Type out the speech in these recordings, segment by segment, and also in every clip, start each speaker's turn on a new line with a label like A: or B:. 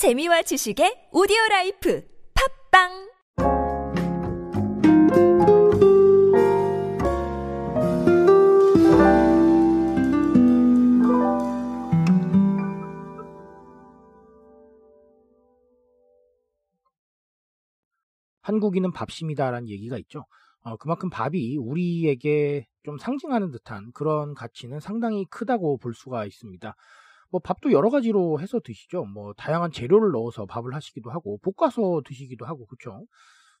A: 재미와 지식의 오디오 라이프 팟빵
B: 한국인은 밥심이다라는 얘기가 있죠. 어, 그만큼 밥이 우리에게 좀 상징하는 듯한 그런 가치는 상당히 크다고 볼 수가 있습니다. 뭐 밥도 여러 가지로 해서 드시죠. 뭐 다양한 재료를 넣어서 밥을 하시기도 하고 볶아서 드시기도 하고 그렇죠.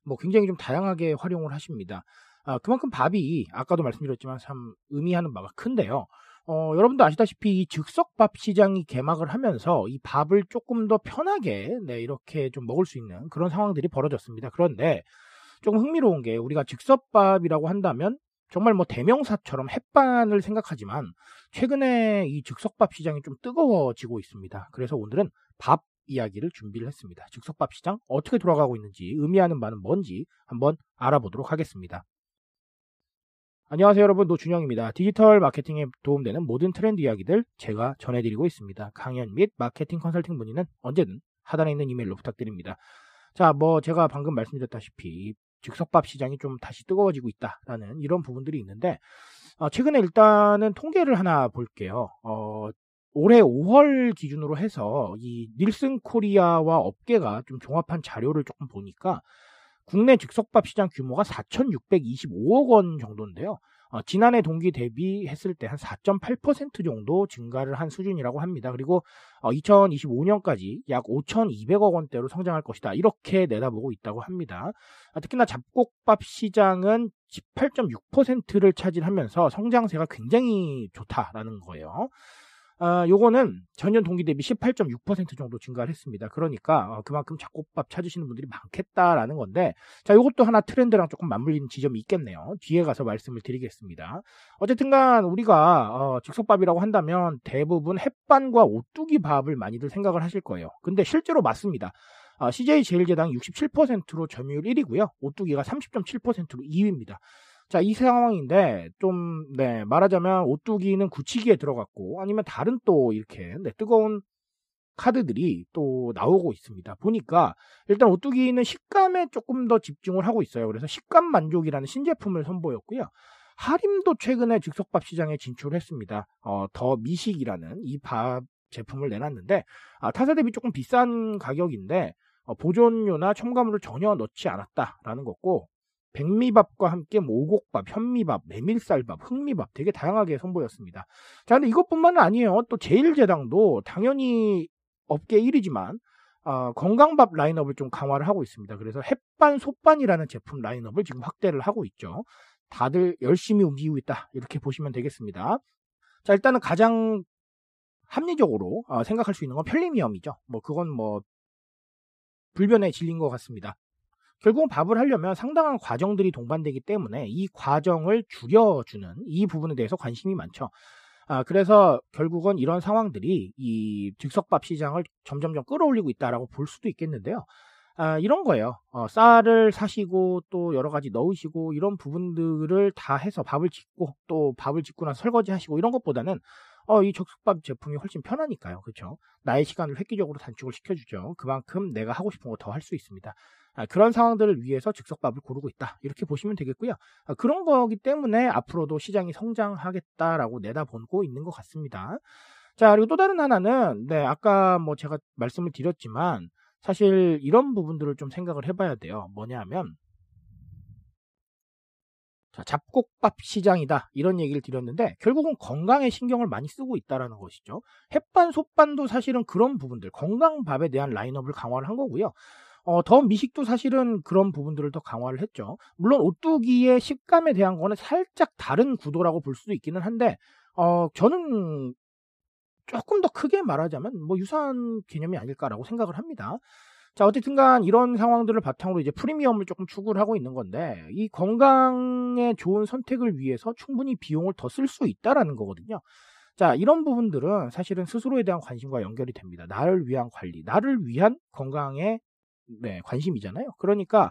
B: 뭐 굉장히 좀 다양하게 활용을 하십니다. 아, 그만큼 밥이 아까도 말씀드렸지만 참 의미하는 바가 큰데요. 어, 여러분도 아시다시피 이 즉석밥 시장이 개막을 하면서 이 밥을 조금 더 편하게 네, 이렇게 좀 먹을 수 있는 그런 상황들이 벌어졌습니다. 그런데 조금 흥미로운 게 우리가 즉석밥이라고 한다면 정말 뭐 대명사처럼 햇반을 생각하지만 최근에 이 즉석밥 시장이 좀 뜨거워지고 있습니다. 그래서 오늘은 밥 이야기를 준비를 했습니다. 즉석밥 시장 어떻게 돌아가고 있는지 의미하는 바는 뭔지 한번 알아보도록 하겠습니다. 안녕하세요 여러분 노준영입니다. 디지털 마케팅에 도움되는 모든 트렌드 이야기들 제가 전해드리고 있습니다. 강연 및 마케팅 컨설팅 문의는 언제든 하단에 있는 이메일로 부탁드립니다. 자, 뭐 제가 방금 말씀드렸다시피 즉석밥 시장이 좀 다시 뜨거워지고 있다라는 이런 부분들이 있는데 어, 최근에 일단은 통계를 하나 볼게요. 어, 올해 5월 기준으로 해서 이 닐슨 코리아와 업계가 좀 종합한 자료를 조금 보니까 국내 즉석밥 시장 규모가 4,625억 원 정도인데요. 어, 지난해 동기 대비했을 때 한 4.8% 정도 증가를 한 수준이라고 합니다. 그리고 어, 2025년까지 약 5,200억 원대로 성장할 것이다. 이렇게 내다보고 있다고 합니다. 아, 특히나 잡곡밥 시장은 18.6%를 차지하면서 성장세가 굉장히 좋다라는 거예요. 아, 요거는 전년 동기 대비 18.6% 정도 증가를 했습니다. 그러니까 어, 그만큼 잡곡밥 찾으시는 분들이 많겠다라는 건데 자, 요것도 하나 트렌드랑 조금 맞물리는 지점이 있겠네요. 뒤에 가서 말씀을 드리겠습니다. 어쨌든간 우리가 어, 즉석밥이라고 한다면 대부분 햇반과 오뚜기 밥을 많이들 생각을 하실 거예요. 근데 실제로 맞습니다. 어, CJ 제일제당이 67%로 점유율 1위고요. 오뚜기가 30.7%로 2위입니다. 자, 이 상황인데 좀 네, 말하자면 오뚜기는 굳히기에 들어갔고 아니면 다른 또 이렇게 네, 뜨거운 카드들이 또 나오고 있습니다. 보니까 일단 오뚜기는 식감에 조금 더 집중을 하고 있어요. 그래서 식감 만족이라는 신제품을 선보였고요. 하림도 최근에 즉석밥 시장에 진출했습니다. 어, 더 미식이라는 이 밥 제품을 내놨는데 아, 타사 대비 조금 비싼 가격인데 어, 보존료나 첨가물을 전혀 넣지 않았다라는 거고 백미밥과 함께 모곡밥, 현미밥, 메밀쌀밥, 흑미밥 되게 다양하게 선보였습니다. 자, 근데 이것뿐만은 아니에요. 또 제일제당도 당연히 업계 1위지만 어, 건강밥 라인업을 좀 강화를 하고 있습니다. 그래서 햇반, 솥반이라는 제품 라인업을 지금 확대를 하고 있죠. 다들 열심히 움직이고 있다. 이렇게 보시면 되겠습니다. 자, 일단은 가장 합리적으로 어, 생각할 수 있는 건 편리미엄이죠. 뭐 그건 뭐 불변의 진리인 것 같습니다. 결국은 밥을 하려면 상당한 과정들이 동반되기 때문에 이 과정을 줄여주는 이 부분에 대해서 관심이 많죠. 아, 그래서 결국은 이런 상황들이 이 즉석밥 시장을 점점점 끌어올리고 있다라고 볼 수도 있겠는데요. 아, 이런 거예요. 어, 쌀을 사시고 또 여러 가지 넣으시고 이런 부분들을 다 해서 밥을 짓고 또 밥을 짓고 나서 설거지 하시고 이런 것보다는 어, 이 즉석밥 제품이 훨씬 편하니까요. 그렇죠? 나의 시간을 획기적으로 단축을 시켜주죠. 그만큼 내가 하고 싶은 거 더 할 수 있습니다. 아, 그런 상황들을 위해서 즉석밥을 고르고 있다. 이렇게 보시면 되겠고요. 아, 그런 거기 때문에 앞으로도 시장이 성장하겠다라고 내다보고 있는 것 같습니다. 자, 그리고 또 다른 하나는, 네, 아까 뭐 제가 말씀을 드렸지만, 사실 이런 부분들을 좀 생각을 해봐야 돼요. 뭐냐면, 자, 잡곡밥 시장이다. 이런 얘기를 드렸는데, 결국은 건강에 신경을 많이 쓰고 있다라는 것이죠. 햇반, 솥반도 사실은 그런 부분들, 건강밥에 대한 라인업을 강화를 한 거고요. 어, 더 미식도 사실은 그런 부분들을 더 강화를 했죠. 물론 오뚜기의 식감에 대한 거는 살짝 다른 구도라고 볼 수도 있기는 한데, 어, 저는 조금 더 크게 말하자면 뭐 유사한 개념이 아닐까라고 생각을 합니다. 자, 어쨌든 간 이런 상황들을 바탕으로 이제 프리미엄을 조금 추구를 하고 있는 건데, 이 건강에 좋은 선택을 위해서 충분히 비용을 더 쓸 수 있다라는 거거든요. 자, 이런 부분들은 사실은 스스로에 대한 관심과 연결이 됩니다. 나를 위한 관리, 나를 위한 건강에 네, 관심이잖아요. 그러니까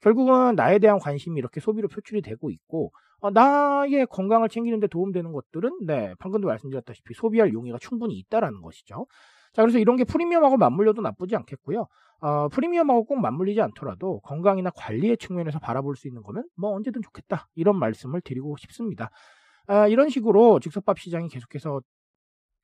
B: 결국은 나에 대한 관심이 이렇게 소비로 표출이 되고 있고 어, 나의 건강을 챙기는 데 도움되는 것들은 네, 방금도 말씀드렸다시피 소비할 용의가 충분히 있다라는 것이죠. 자, 그래서 이런 게 프리미엄하고 맞물려도 나쁘지 않겠고요. 어, 프리미엄하고 꼭 맞물리지 않더라도 건강이나 관리의 측면에서 바라볼 수 있는 거면 뭐 언제든 좋겠다. 이런 말씀을 드리고 싶습니다. 아, 이런 식으로 즉석밥 시장이 계속해서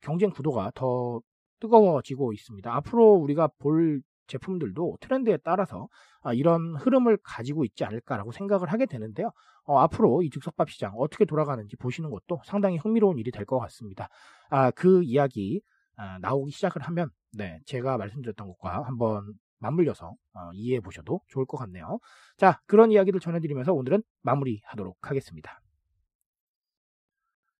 B: 경쟁 구도가 더 뜨거워지고 있습니다. 앞으로 우리가 볼 제품들도 트렌드에 따라서 아, 이런 흐름을 가지고 있지 않을까라고 생각을 하게 되는데요. 어, 앞으로 이 즉석밥 시장 어떻게 돌아가는지 보시는 것도 상당히 흥미로운 일이 될 것 같습니다. 아, 그 이야기 아, 나오기 시작을 하면 네, 제가 말씀드렸던 것과 한번 맞물려서 어, 이해해 보셔도 좋을 것 같네요. 자, 그런 이야기를 전해드리면서 오늘은 마무리하도록 하겠습니다.